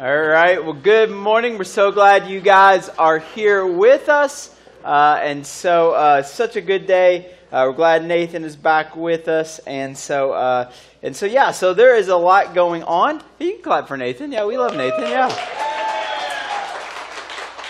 All right. Well, good morning. We're so glad you guys are here with us. Uh, and so, uh, such a good day. Uh, we're glad Nathan is back with us. And so, uh, and so, yeah. So there is a lot going on. You can clap for Nathan. Yeah, we love Nathan. Yeah.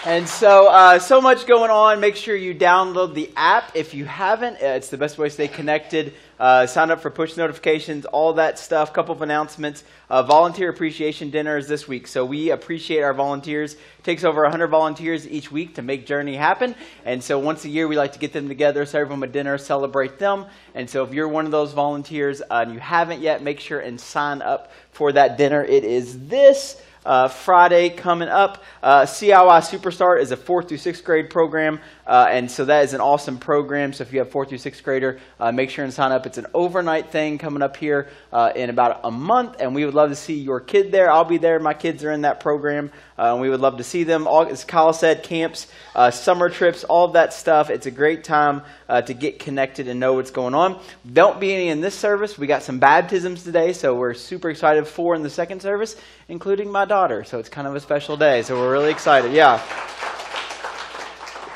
And so, uh, so much going on. Make sure you download the app if you haven't. Uh, it's the best way to stay connected. Uh, sign up for push notifications, all that stuff. Couple of announcements. Uh, volunteer appreciation dinner is this week, so we appreciate our volunteers. It takes over 100 volunteers each week to make Journey happen, and so once a year we like to get them together, serve them a dinner, celebrate them. And so if you're one of those volunteers uh, and you haven't yet, make sure and sign up for that dinner. It is this uh, Friday coming up. Uh, CIY Superstart is a fourth through sixth grade program, uh, and so that is an awesome program. So if you have fourth through sixth grader, uh, make sure and sign up. It's an overnight thing coming up here uh, in about a month, and we would love to see your kid there. I'll be there. My kids are in that program, uh, and we would love to see them. All, as Kyle said, camps, uh, summer trips, all of that stuff. It's a great time uh, to get connected and know what's going on. Don't be any in this service. We got some baptisms today, so we're super excited for in the second service, including my daughter. So it's kind of a special day. So we're really excited. Yeah.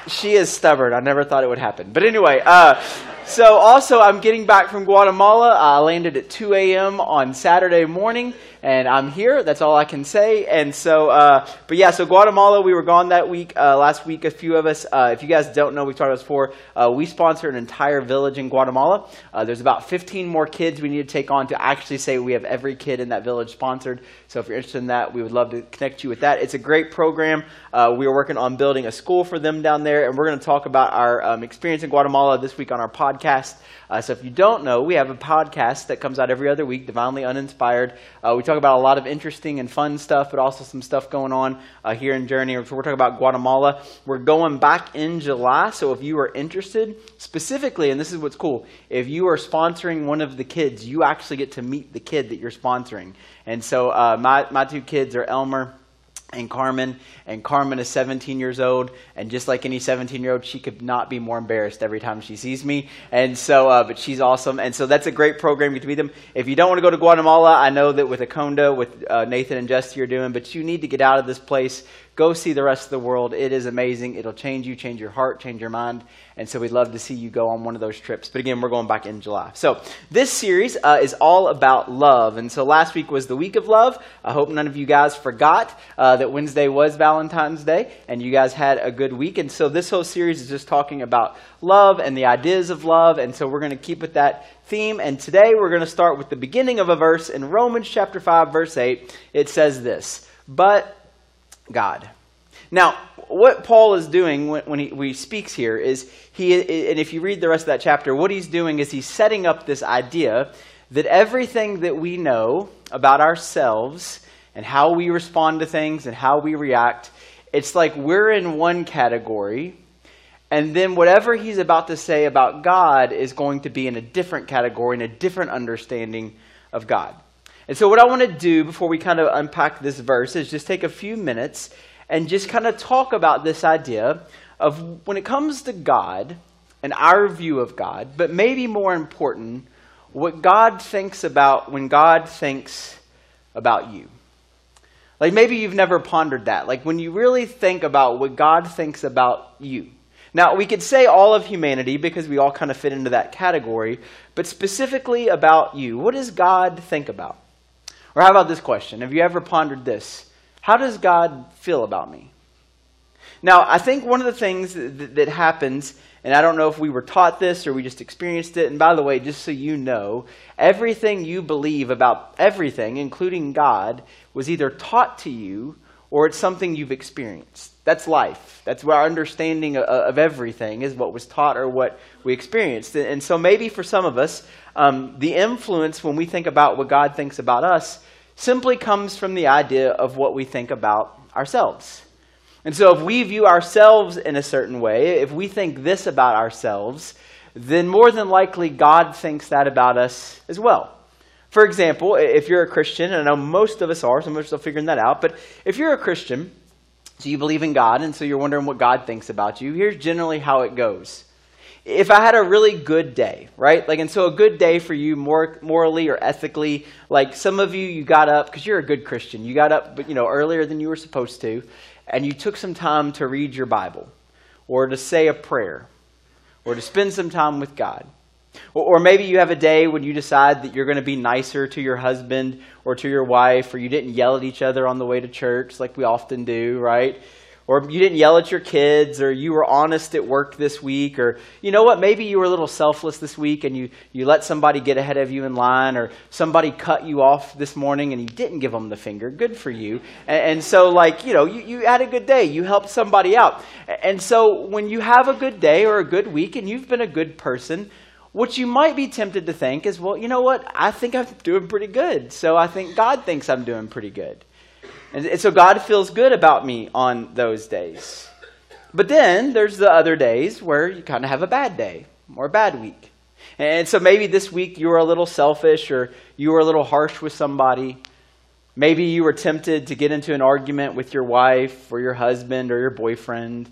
She is stubborn. I never thought it would happen. But anyway, uh, so also I'm getting back from Guatemala. I landed at 2 a.m. on Saturday morning and I'm here. That's all I can say. And so, uh, but yeah, so Guatemala, we were gone that week. Uh, last week, a few of us. Uh, if you guys don't know, we've talked about this before. Uh, we sponsor an entire village in Guatemala. Uh, there's about 15 more kids we need to take on to actually say we have every kid in that village sponsored. So if you're interested in that, we would love to connect you with that. It's a great program. Uh, we are working on building a school for them down there, and we're going to talk about our um, experience in Guatemala this week on our podcast. So if you don't know, we have a podcast that comes out every other week, Divinely Uninspired. We talk about a lot of interesting and fun stuff, but also some stuff going on uh, here in Journey. We're talking about Guatemala. We're going back in July, so if you are interested, specifically, and this is what's cool, if you are sponsoring one of the kids, you actually get to meet the kid that you're sponsoring. And so uh, my, my two kids are Elmer and Carmen. And Carmen is 17 years old, and just like any 17 year old, she could not be more embarrassed every time she sees me. And so, uh, but she's awesome, and so that's a great program. You get to meet them. If you don't want to go to Guatemala, I know that with Aconda, with uh, Nathan and Jesse, you're doing, but you need to get out of this place. Go see the rest of the world. It is amazing. It'll change you, change your heart, change your mind. And so we'd love to see you go on one of those trips. But again, we're going back in July. So this series uh, is all about love. And so last week was the week of love. I hope none of you guys forgot uh, that Wednesday was Valentine's Day and you guys had a good week. And so this whole series is just talking about love and the ideas of love. And so we're going to keep with that theme. And today we're going to start with the beginning of a verse in Romans chapter 5, verse 8. It says this But God. Now, what Paul is doing when, when, he, when, he, speaks here is he, and if you read the rest of that chapter, what he's doing is he's setting up this idea that everything that we know about ourselves and how we respond to things and how we react, it's like we're in one category, and then whatever he's about to say about God is going to be in a different category and a different understanding of God. And so, what I want to do before we kind of unpack this verse is just take a few minutes and just kind of talk about this idea of when it comes to God and our view of God, but maybe more important, what God thinks about when God thinks about you. Like maybe you've never pondered that. Like when you really think about what God thinks about you. Now, we could say all of humanity because we all kind of fit into that category, but specifically about you. What does God think about? Or how about this question? Have you ever pondered this? How does God feel about me? Now, I think one of the things that, that, happens, and I don't know if we were taught this or we just experienced it, and by the way, just so you know, everything you believe about everything, including God, was either taught to you or it's something you've experienced. That's life. That's our understanding of, of everything is what was taught or what we experienced. And so maybe for some of us, um, the influence when we think about what God thinks about us simply comes from the idea of what we think about ourselves. And so, if we view ourselves in a certain way, if we think this about ourselves, then more than likely God thinks that about us as well. For example, if you're a Christian, and I know most of us are, some of us are still figuring that out, but if you're a Christian, so you believe in God, and so you're wondering what God thinks about you, here's generally how it goes if I had a really good day, right? Like, and so a good day for you, more morally or ethically. Like some of you, you got up because you're a good Christian. You got up, but you know, earlier than you were supposed to, and you took some time to read your Bible, or to say a prayer, or to spend some time with God. Or maybe you have a day when you decide that you're going to be nicer to your husband or to your wife, or you didn't yell at each other on the way to church like we often do, right? or you didn't yell at your kids, or you were honest at work this week, or you know what, maybe you were a little selfless this week and you, you let somebody get ahead of you in line, or somebody cut you off this morning and you didn't give them the finger. Good for you. And, and so, like, you know, you, you had a good day, you helped somebody out. And so, when you have a good day or a good week and you've been a good person, what you might be tempted to think is, well, you know what, I think I'm doing pretty good, so I think God thinks I'm doing pretty good. And, so God feels good about me on those days. But then there's the other days where you kind of have a bad day or a bad week. And so maybe this week you were a little selfish or you were a little harsh with somebody. Maybe you were tempted to get into an argument with your wife or your husband or your boyfriend.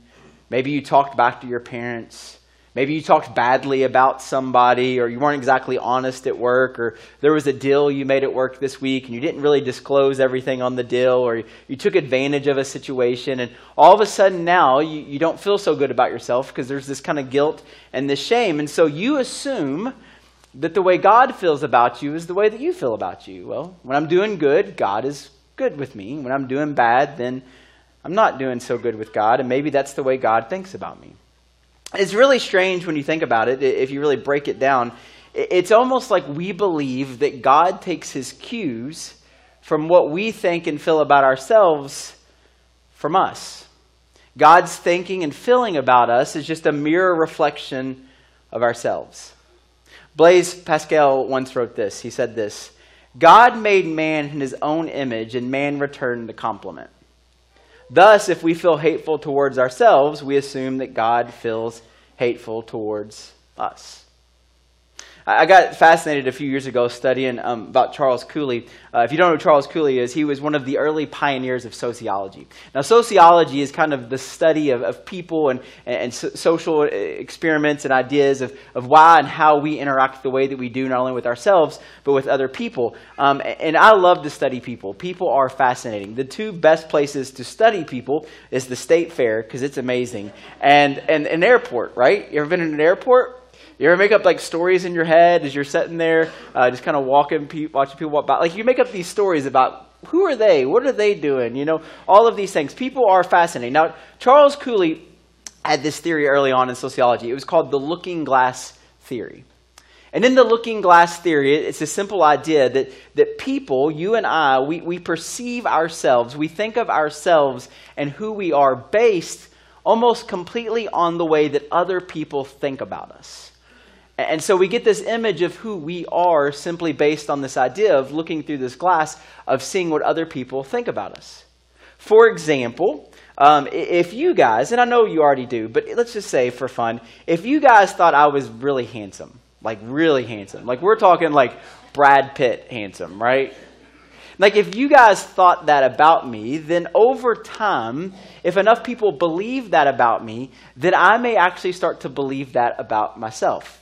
Maybe you talked back to your parents. Maybe you talked badly about somebody, or you weren't exactly honest at work, or there was a deal you made at work this week and you didn't really disclose everything on the deal, or you took advantage of a situation, and all of a sudden now you, you don't feel so good about yourself because there's this kind of guilt and this shame. And so you assume that the way God feels about you is the way that you feel about you. Well, when I'm doing good, God is good with me. When I'm doing bad, then I'm not doing so good with God, and maybe that's the way God thinks about me. It's really strange when you think about it, if you really break it down. It's almost like we believe that God takes his cues from what we think and feel about ourselves from us. God's thinking and feeling about us is just a mirror reflection of ourselves. Blaise Pascal once wrote this. He said this God made man in his own image, and man returned the compliment. Thus, if we feel hateful towards ourselves, we assume that God feels hateful towards us. I got fascinated a few years ago studying um, about Charles Cooley. Uh, if you don't know who Charles Cooley is, he was one of the early pioneers of sociology. Now, sociology is kind of the study of, of people and, and so, social experiments and ideas of, of why and how we interact the way that we do, not only with ourselves, but with other people. Um, and I love to study people. People are fascinating. The two best places to study people is the state fair, because it's amazing, and, and an airport, right? You ever been in an airport? You ever make up like stories in your head as you're sitting there, uh, just kind of walking, pe- watching people walk by? Like you make up these stories about who are they? What are they doing? You know, all of these things. People are fascinating. Now, Charles Cooley had this theory early on in sociology. It was called the looking glass theory. And in the looking glass theory, it's a simple idea that, that people, you and I, we, we perceive ourselves, we think of ourselves and who we are based almost completely on the way that other people think about us. And so we get this image of who we are simply based on this idea of looking through this glass, of seeing what other people think about us. For example, um, if you guys, and I know you already do, but let's just say for fun, if you guys thought I was really handsome, like really handsome, like we're talking like Brad Pitt handsome, right? Like, if you guys thought that about me, then over time, if enough people believe that about me, then I may actually start to believe that about myself.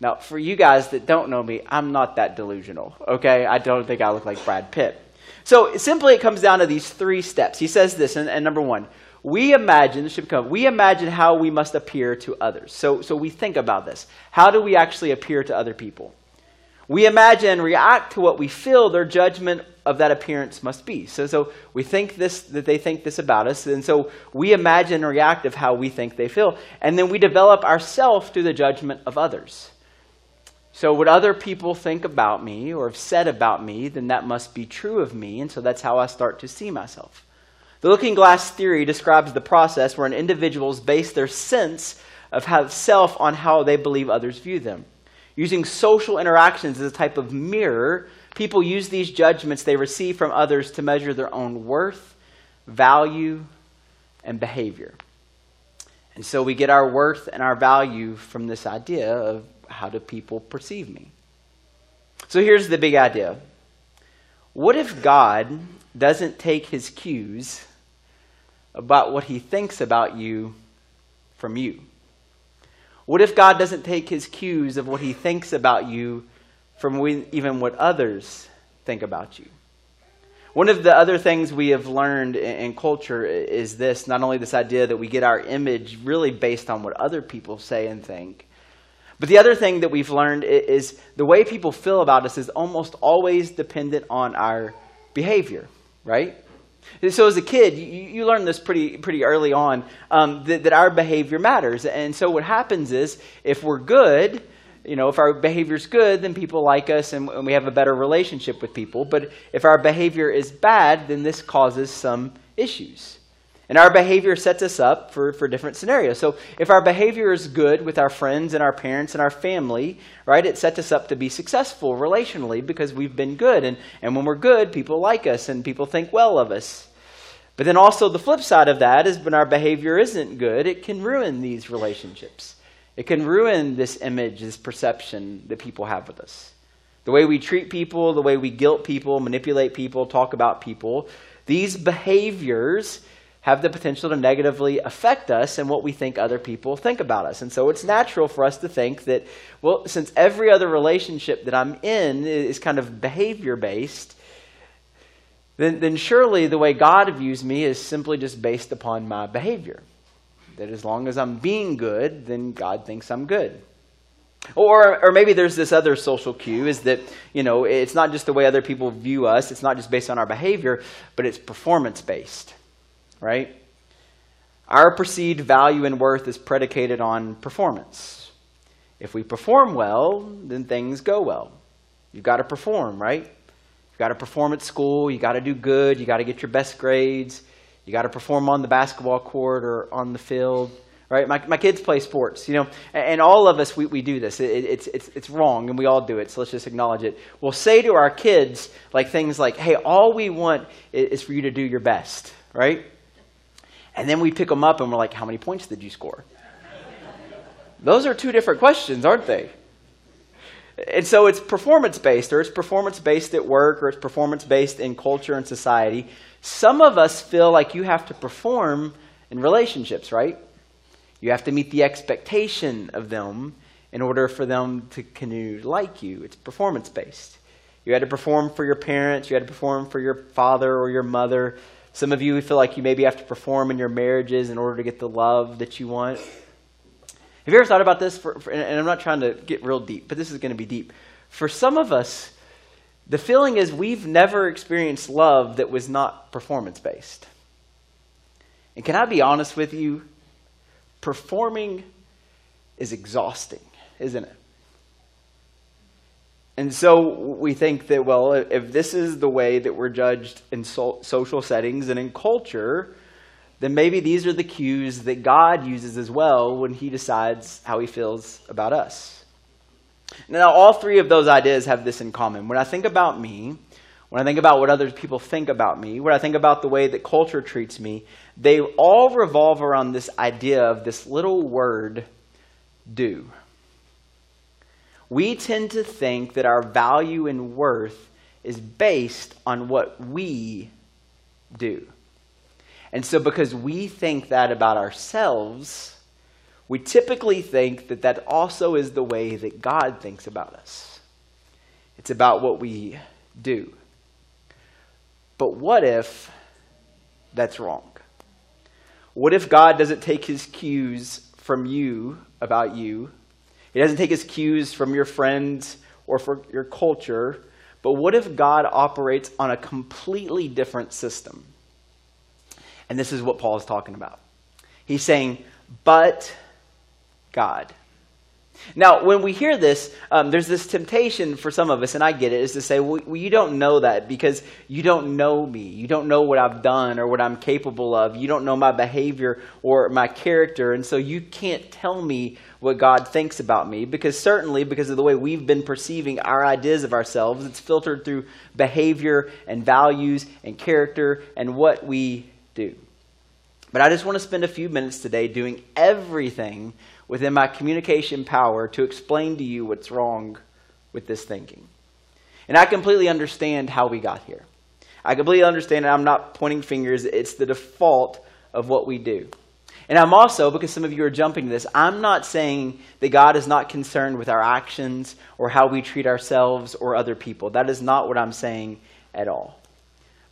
Now, for you guys that don't know me, I'm not that delusional, okay? I don't think I look like Brad Pitt. So simply it comes down to these three steps. He says this, and, and number one, we imagine, should become, we imagine how we must appear to others. So, so we think about this. How do we actually appear to other people? We imagine and react to what we feel their judgment of that appearance must be. So, so we think this, that they think this about us, and so we imagine and react of how we think they feel. And then we develop ourselves through the judgment of others. So, what other people think about me or have said about me, then that must be true of me. And so that's how I start to see myself. The looking glass theory describes the process where an individuals base their sense of self on how they believe others view them. Using social interactions as a type of mirror, people use these judgments they receive from others to measure their own worth, value, and behavior. And so we get our worth and our value from this idea of how do people perceive me? So here's the big idea. What if God doesn't take his cues about what he thinks about you from you? What if God doesn't take his cues of what he thinks about you from even what others think about you? One of the other things we have learned in culture is this not only this idea that we get our image really based on what other people say and think, but the other thing that we've learned is the way people feel about us is almost always dependent on our behavior, right? So as a kid, you, you learn this pretty pretty early on um, that, that our behavior matters. And so what happens is if we're good, you know, if our behavior's good, then people like us and, and we have a better relationship with people. But if our behavior is bad, then this causes some issues. And our behavior sets us up for, for different scenarios. So if our behavior is good with our friends and our parents and our family, right, it sets us up to be successful relationally because we've been good. And, and when we're good, people like us and people think well of us. But then also the flip side of that is when our behavior isn't good, it can ruin these relationships. It can ruin this image, this perception that people have with us. The way we treat people, the way we guilt people, manipulate people, talk about people, these behaviors have the potential to negatively affect us and what we think other people think about us. And so it's natural for us to think that, well, since every other relationship that I'm in is kind of behavior based, then, then surely the way God views me is simply just based upon my behavior. That as long as I'm being good, then God thinks I'm good. Or, or maybe there's this other social cue is that, you know, it's not just the way other people view us, it's not just based on our behavior, but it's performance based right? Our perceived value and worth is predicated on performance. If we perform well, then things go well. You've got to perform, right? You've got to perform at school. You've got to do good. You've got to get your best grades. You've got to perform on the basketball court or on the field, right? My, my kids play sports, you know, and, all of us, we, we do this. It, it's, it's, it's wrong, and we all do it, so let's just acknowledge it. We'll say to our kids, like things like, hey, all we want is for you to do your best, right? And then we pick them up and we're like, how many points did you score? Those are two different questions, aren't they? And so it's performance based, or it's performance based at work, or it's performance based in culture and society. Some of us feel like you have to perform in relationships, right? You have to meet the expectation of them in order for them to to like you. It's performance based. You had to perform for your parents, you had to perform for your father or your mother some of you feel like you maybe have to perform in your marriages in order to get the love that you want. Have you ever thought about this? For, for, and I'm not trying to get real deep, but this is going to be deep. For some of us, the feeling is we've never experienced love that was not performance based. And can I be honest with you? Performing is exhausting, isn't it? And so we think that, well, if this is the way that we're judged in so- social settings and in culture, then maybe these are the cues that God uses as well when he decides how he feels about us. Now, all three of those ideas have this in common. When I think about me, when I think about what other people think about me, when I think about the way that culture treats me, they all revolve around this idea of this little word, do we tend to think that our value and worth is based on what we do. And so, because we think that about ourselves, we typically think that that also is the way that God thinks about us. It's about what we do. But what if that's wrong? What if God doesn't take his cues from you about you he doesn't take his cues from your friends or from your culture. But what if God operates on a completely different system? And this is what Paul is talking about. He's saying, but God. Now, when we hear this, um, there's this temptation for some of us, and I get it, is to say, well, well, you don't know that because you don't know me. You don't know what I've done or what I'm capable of. You don't know my behavior or my character, and so you can't tell me what God thinks about me because certainly, because of the way we've been perceiving our ideas of ourselves, it's filtered through behavior and values and character and what we do. But I just want to spend a few minutes today doing everything within my communication power to explain to you what's wrong with this thinking. And I completely understand how we got here. I completely understand, and I'm not pointing fingers, it's the default of what we do. And I'm also, because some of you are jumping to this, I'm not saying that God is not concerned with our actions or how we treat ourselves or other people. That is not what I'm saying at all.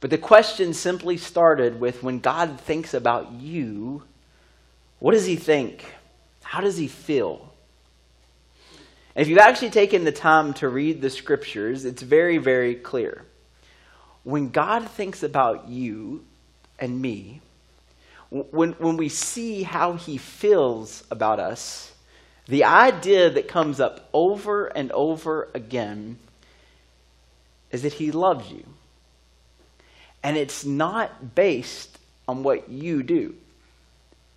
But the question simply started with when God thinks about you, what does he think? How does he feel? If you've actually taken the time to read the scriptures, it's very, very clear. When God thinks about you and me, when, when we see how he feels about us, the idea that comes up over and over again is that he loves you. And it's not based on what you do,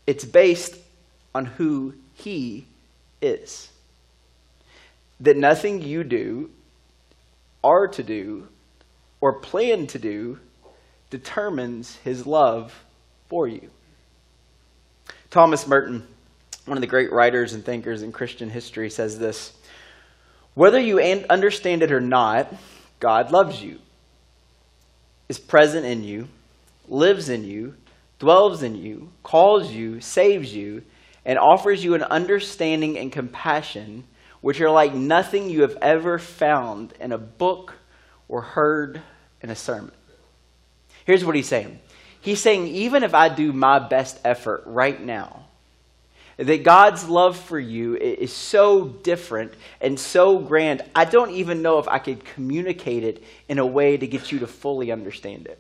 it's based on who he is. That nothing you do, are to do, or plan to do determines his love for you. Thomas Merton, one of the great writers and thinkers in Christian history, says this Whether you understand it or not, God loves you, is present in you, lives in you, dwells in you, calls you, saves you, and offers you an understanding and compassion which are like nothing you have ever found in a book or heard in a sermon. Here's what he's saying He's saying, even if I do my best effort right now, that God's love for you is so different and so grand, I don't even know if I could communicate it in a way to get you to fully understand it.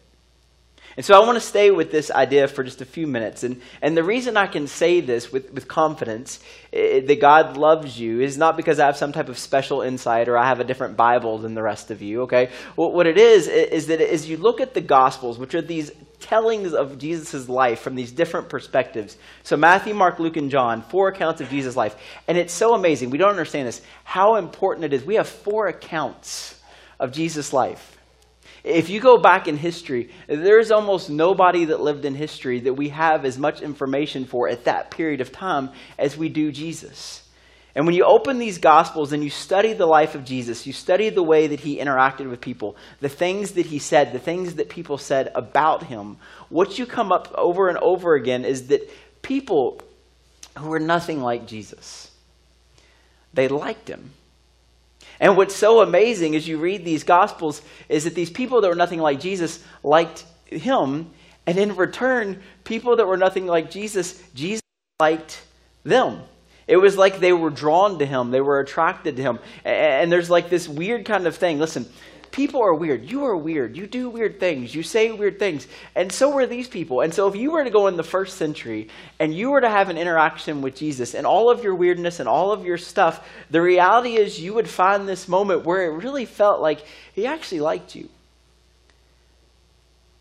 And so I want to stay with this idea for just a few minutes. And, and the reason I can say this with, with confidence eh, that God loves you is not because I have some type of special insight or I have a different Bible than the rest of you, okay? Well, what it is, is that as you look at the Gospels, which are these tellings of Jesus' life from these different perspectives. So Matthew, Mark, Luke, and John, four accounts of Jesus' life. And it's so amazing. We don't understand this, how important it is. We have four accounts of Jesus' life. If you go back in history, there's almost nobody that lived in history that we have as much information for at that period of time as we do Jesus. And when you open these Gospels and you study the life of Jesus, you study the way that he interacted with people, the things that he said, the things that people said about him, what you come up over and over again is that people who were nothing like Jesus, they liked him. And what's so amazing as you read these Gospels is that these people that were nothing like Jesus liked him, and in return, people that were nothing like Jesus, Jesus liked them. It was like they were drawn to him, they were attracted to him. And there's like this weird kind of thing. Listen, people are weird. You are weird. You do weird things. You say weird things. And so were these people. And so if you were to go in the first century and you were to have an interaction with Jesus and all of your weirdness and all of your stuff, the reality is you would find this moment where it really felt like he actually liked you.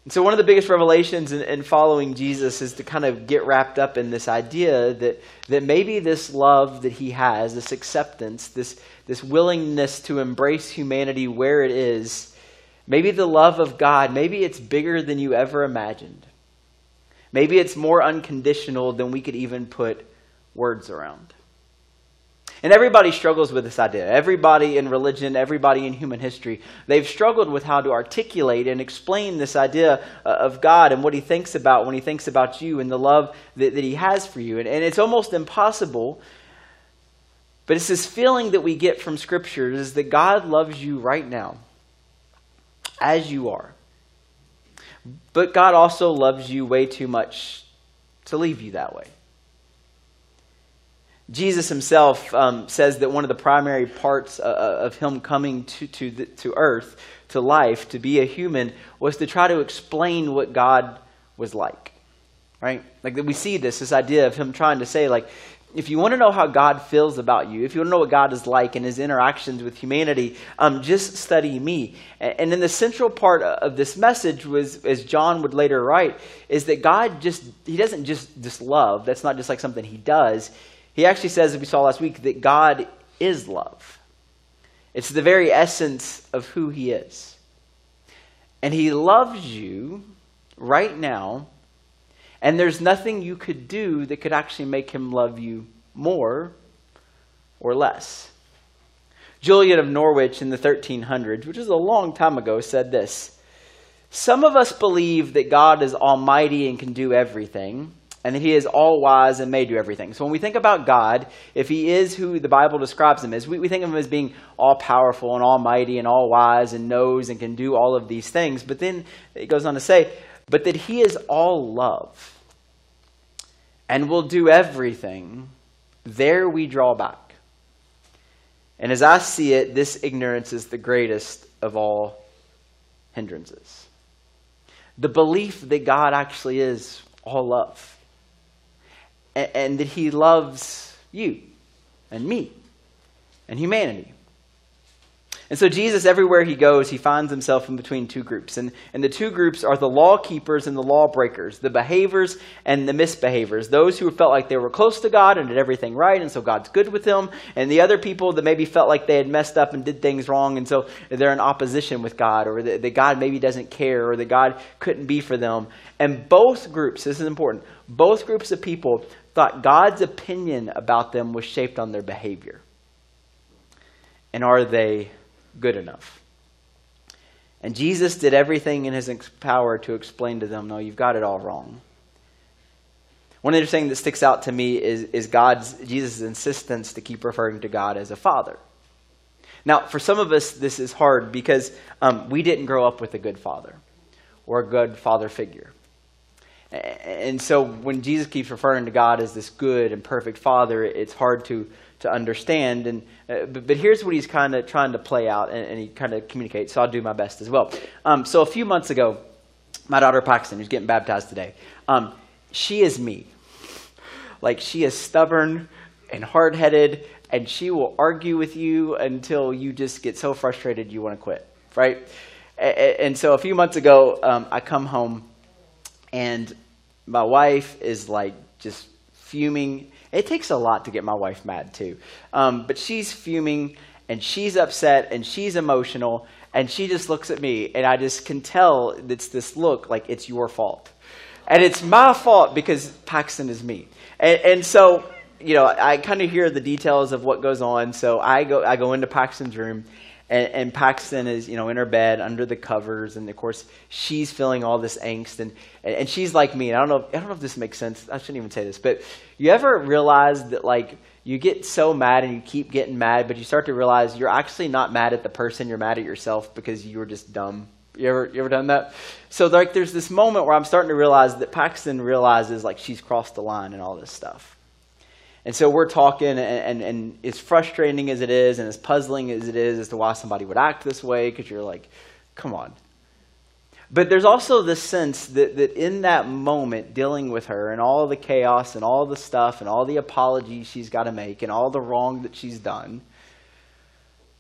And so, one of the biggest revelations in, in, following Jesus is to kind of get wrapped up in this idea that, that maybe this love that he has, this acceptance, this, this willingness to embrace humanity where it is, maybe the love of God, maybe it's bigger than you ever imagined. Maybe it's more unconditional than we could even put words around. And everybody struggles with this idea. Everybody in religion, everybody in human history, they've struggled with how to articulate and explain this idea uh, of God and what He thinks about when He thinks about you and the love that, that He has for you. And, and it's almost impossible. But it's this feeling that we get from Scripture is that God loves you right now, as you are. But God also loves you way too much to leave you that way. Jesus himself um, says that one of the primary parts uh, uh, of him coming to, to, the, to earth, to life, to be a human, was to try to explain what God was like. Right? Like we see this, this idea of him trying to say, like, if you want to know how God feels about you, if you want to know what God is like and his interactions with humanity, um, just study me. And then the central part of this message was, as John would later write, is that God just, he doesn't just, just love. That's not just like something he does. He actually says, as we saw last week, that God is love. It's the very essence of who He is. And He loves you right now, and there's nothing you could do that could actually make Him love you more or less. Julian of Norwich in the 1300s, which is a long time ago, said this Some of us believe that God is almighty and can do everything and that he is all wise and may do everything. So when we think about God, if he is who the Bible describes him as, we, we think of him as being all powerful and almighty and all wise and knows and can do all of these things. But then it goes on to say, but that he is all love and will do everything, there we draw back. And as I see it, this ignorance is the greatest of all hindrances. The belief that God actually is all love and, that he loves you and me and humanity. And so Jesus, everywhere he goes, he finds himself in between two groups. And, and the two groups are the law keepers and the lawbreakers, the behaviors and the misbehaviors. Those who felt like they were close to God and did everything right, and so God's good with them. And the other people that maybe felt like they had messed up and did things wrong, and so they're in opposition with God, or that, that God maybe doesn't care, or that God couldn't be for them. And both groups, this is important, both groups of people thought God's opinion about them was shaped on their behavior. And are they good enough? And Jesus did everything in his power to explain to them, no, you've got it all wrong. One interesting thing that sticks out to me is, is God's Jesus' insistence to keep referring to God as a father. Now, for some of us, this is hard because um, we didn't grow up with a good father or a good father figure. And so when Jesus keeps referring to God as this good and perfect Father, it's hard to, to understand. And, uh, but, but, here's what he's kind of trying to play out, and, and he kind of communicates, so I'll do my best as well. Um, so a few months ago, my daughter Paxton, who's getting baptized today, um, she is me. Like, she is stubborn and hard headed, and she will argue with you until you just get so frustrated you want to quit, right? And so a few months ago, um, I come home and my wife is like just fuming. It takes a lot to get my wife mad too. Um, but she's fuming and she's upset and she's emotional and she just looks at me and I just can tell it's this look like it's your fault. And it's my fault because Paxton is me. And, and so, you know, I kind of hear the details of what goes on. So I go, I go into Paxton's room and, and, Paxton is, you know, in her bed under the covers, and of course she's feeling all this angst, and, and she's like me. And I don't know, I don't know if this makes sense. I shouldn't even say this, but you ever realize that like you get so mad and you keep getting mad, but you start to realize you're actually not mad at the person, you're mad at yourself because you were just dumb. You ever you ever done that? So like there's this moment where I'm starting to realize that Paxton realizes like she's crossed the line and all this stuff. And so we're talking, and, and, and, as frustrating as it is, and as puzzling as it is as to why somebody would act this way, because you're like, come on. But there's also this sense that, that in that moment, dealing with her and all the chaos and all the stuff and all the apologies she's got to make and all the wrong that she's done,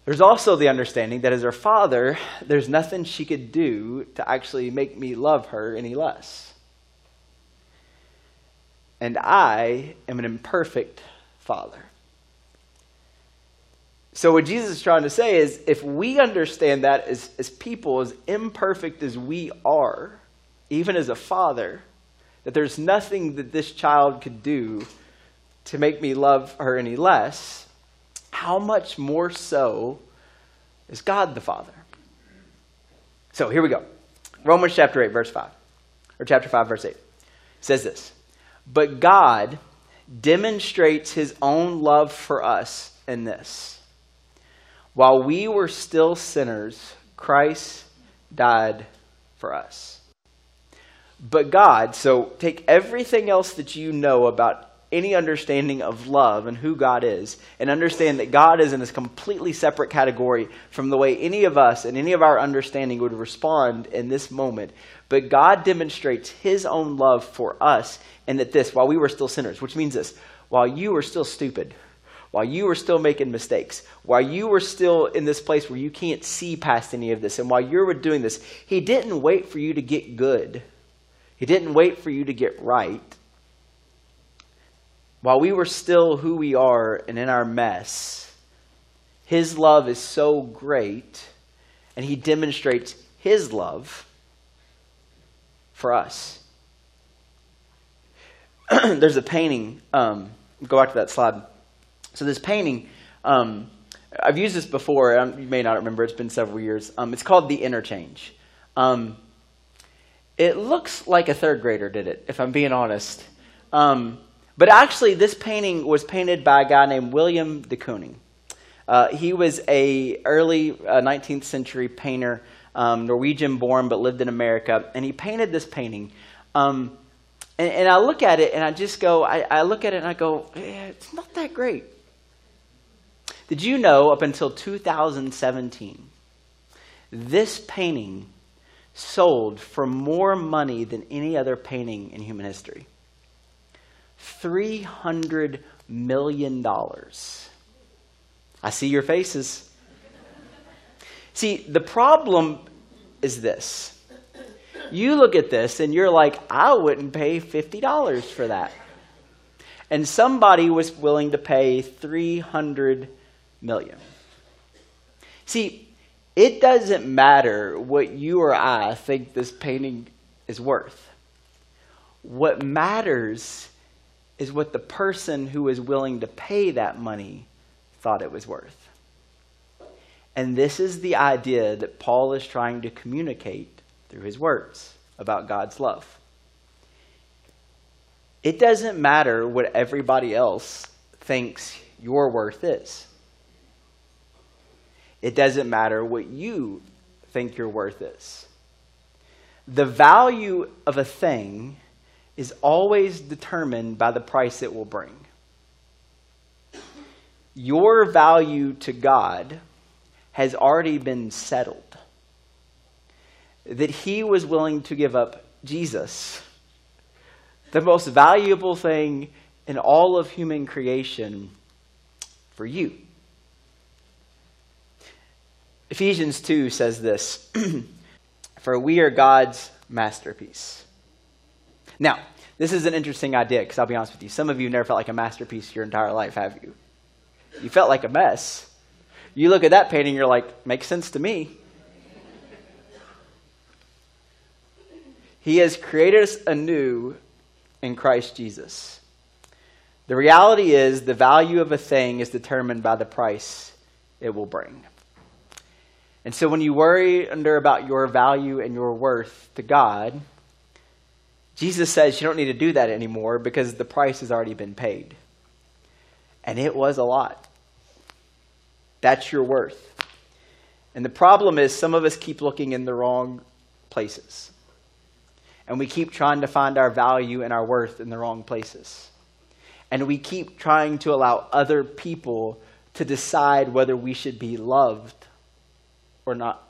there's also the understanding that as her father, there's nothing she could do to actually make me love her any less and I am an imperfect father. So, what Jesus is trying to say is if we understand that as, as people, as imperfect as we are, even as a father, that there's nothing that this child could do to make me love her any less, how much more so is God the Father? So, here we go Romans chapter 8, verse 5, or chapter 5, verse 8 says this but God demonstrates his own love for us in this. While we were still sinners, Christ died for us. But God, so take everything else that you know about any understanding of love and who God is, and understand that God is in this completely separate category from the way any of us and any of our understanding would respond in this moment. But God demonstrates his own love for us, and that this, while we were still sinners, which means this, while you were still stupid, while you were still making mistakes, while you were still in this place where you can't see past any of this, and while you were doing this, he didn't wait for you to get good. He didn't wait for you to get right. While we were still who we are and in our mess, his love is so great, and he demonstrates his love for us. There's a painting. Um, go back to that slide. So this painting, um, I've used this before. You may not remember. It's been several years. Um, it's called the interchange. Um, it looks like a third grader did it, if I'm being honest. Um, but actually, this painting was painted by a guy named William de Kooning. Uh, he was a early uh, 19th century painter, um, Norwegian born, but lived in America, and he painted this painting. Um, and, and, I look at it and I just go, I, I look at it and I go, eh, it's not that great. Did you know up until 2017, this painting sold for more money than any other painting in human history? $300 million. I see your faces. See, the problem is this. You look at this and you're like, I wouldn't pay $50 for that. And somebody was willing to pay 300 million. See, it doesn't matter what you or I think this painting is worth. What matters is what the person who is willing to pay that money thought it was worth. And this is the idea that Paul is trying to communicate through his words about God's love. It doesn't matter what everybody else thinks your worth is. It doesn't matter what you think your worth is. The value of a thing is always determined by the price it will bring. Your value to God has already been settled. That He was willing to give up Jesus, the most valuable thing in all of human creation, for you. Ephesians 2 says this For we are God's masterpiece. Now, this is an interesting idea because I'll be honest with you. Some of you never felt like a masterpiece your entire life, have you? You felt like a mess. You look at that painting, you're like, makes sense to me. He has created us anew in Christ Jesus. The reality is, the value of a thing is determined by the price it will bring. And so when you worry under about your value and your worth to God, Jesus says you don't need to do that anymore because the price has already been paid. And it was a lot. That's your worth. And the problem is, some of us keep looking in the wrong places. And we keep trying to find our value and our worth in the wrong places. And we keep trying to allow other people to decide whether we should be loved or not.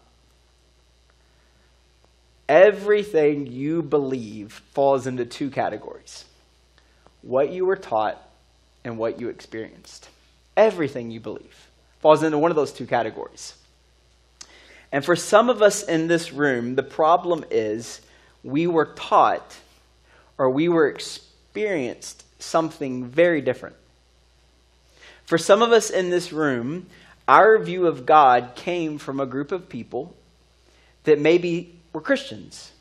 Everything you believe falls into two categories what you were taught and what you experienced. Everything you believe falls into one of those two categories. And for some of us in this room, the problem is we were taught or we were experienced something very different. For some of us in this room, our view of God came from a group of people that maybe were Christians.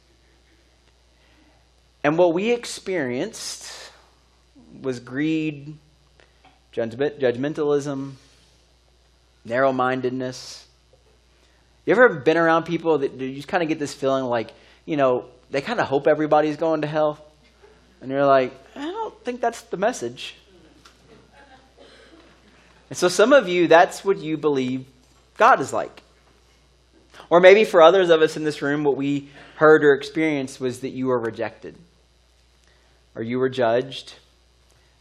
And what we experienced was greed, judgment, judgmentalism, narrow mindedness. You ever been around people that you just kind of get this feeling like, you know, they kind of hope everybody's going to hell? And you're like, I don't think that's the message. And so some of you, that's what you believe God is like. Or maybe for others of us in this room, what we heard or experienced was that you were rejected, or you were judged,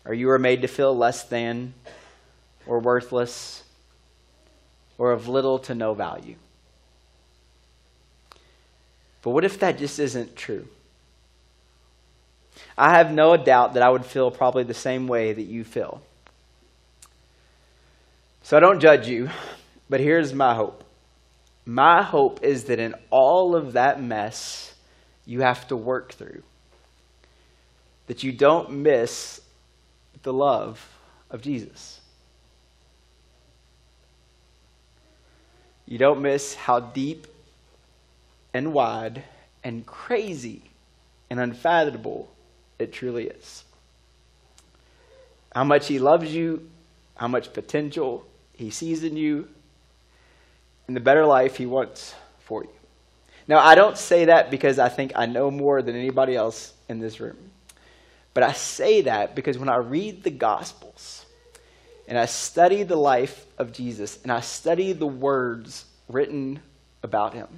or you were made to feel less than, or worthless, or of little to no value. But what if that just isn't true? I have no doubt that I would feel probably the same way that you feel. So I don't judge you, but here's my hope. My hope is that in all of that mess you have to work through, that you don't miss the love of Jesus. You don't miss how deep and wide and crazy and unfathomable it truly is. How much He loves you, how much potential He sees in you, and the better life He wants for you. Now, I don't say that because I think I know more than anybody else in this room. But I say that because when I read the Gospels and I study the life of Jesus and I study the words written about him,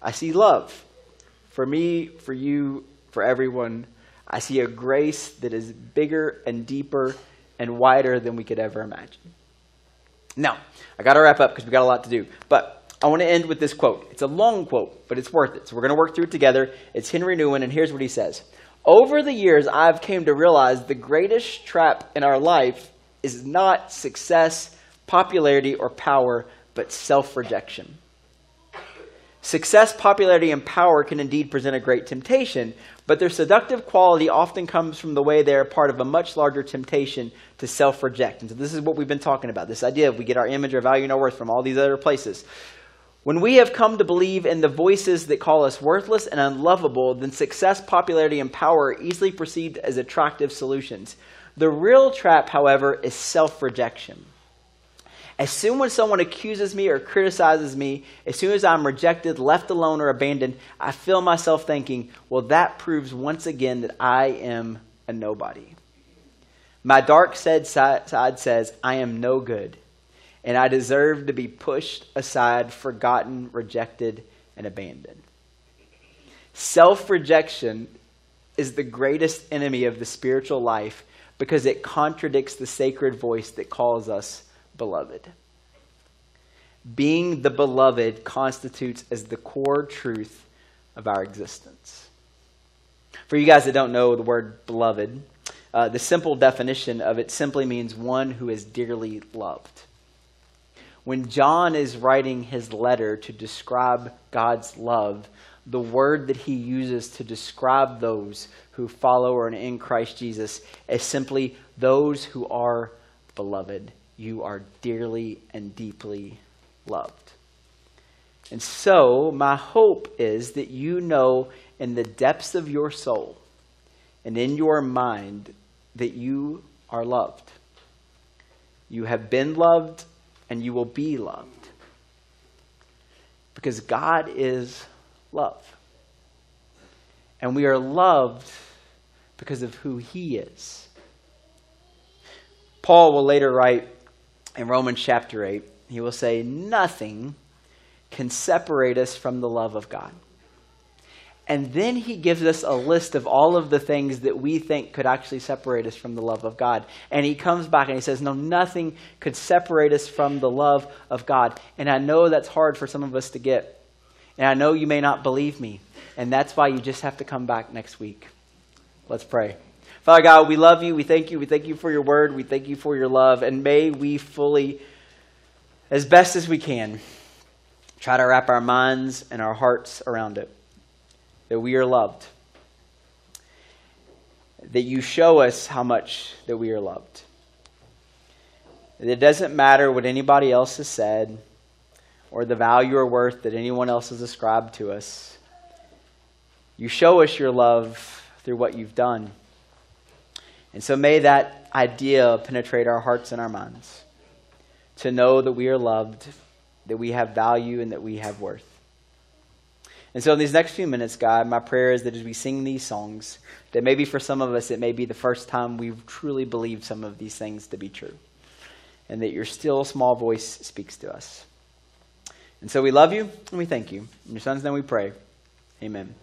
I see love for me, for you, for everyone. I see a grace that is bigger and deeper and wider than we could ever imagine. Now, I got to wrap up because we got a lot to do. But I want to end with this quote. It's a long quote, but it's worth it. So we're going to work through it together. It's Henry Nouwen, and here's what he says Over the years, I've came to realize the greatest trap in our life is not success, popularity, or power, but self rejection. Success, popularity, and power can indeed present a great temptation, but their seductive quality often comes from the way they are part of a much larger temptation to self reject. And so, this is what we've been talking about this idea of we get our image, our value, and our worth from all these other places. When we have come to believe in the voices that call us worthless and unlovable, then success, popularity, and power are easily perceived as attractive solutions. The real trap, however, is self rejection. As soon as someone accuses me or criticizes me, as soon as I'm rejected, left alone, or abandoned, I feel myself thinking, well, that proves once again that I am a nobody. My dark side says, I am no good, and I deserve to be pushed aside, forgotten, rejected, and abandoned. Self rejection is the greatest enemy of the spiritual life because it contradicts the sacred voice that calls us beloved. Being the beloved constitutes as the core truth of our existence. For you guys that don't know the word beloved, uh, the simple definition of it simply means one who is dearly loved. When John is writing his letter to describe God's love, the word that he uses to describe those who follow or are in Christ Jesus is simply those who are beloved you are dearly and deeply loved. And so, my hope is that you know in the depths of your soul and in your mind that you are loved. You have been loved and you will be loved. Because God is love. And we are loved because of who He is. Paul will later write in Romans chapter 8, he will say, Nothing can separate us from the love of God. And then he gives us a list of all of the things that we think could actually separate us from the love of God. And he comes back and he says, No, nothing could separate us from the love of God. And I know that's hard for some of us to get. And I know you may not believe me. And that's why you just have to come back next week. Let's pray. Father God, we love you. We thank you. We thank you for your word. We thank you for your love. And may we fully, as best as we can, try to wrap our minds and our hearts around it. That we are loved. That you show us how much that we are loved. That it doesn't matter what anybody else has said or the value or worth that anyone else has ascribed to us. You show us your love through what you've done. And so may that idea penetrate our hearts and our minds to know that we are loved, that we have value, and that we have worth. And so, in these next few minutes, God, my prayer is that as we sing these songs, that maybe for some of us it may be the first time we've truly believed some of these things to be true, and that your still small voice speaks to us. And so, we love you and we thank you. In your son's name we pray. Amen.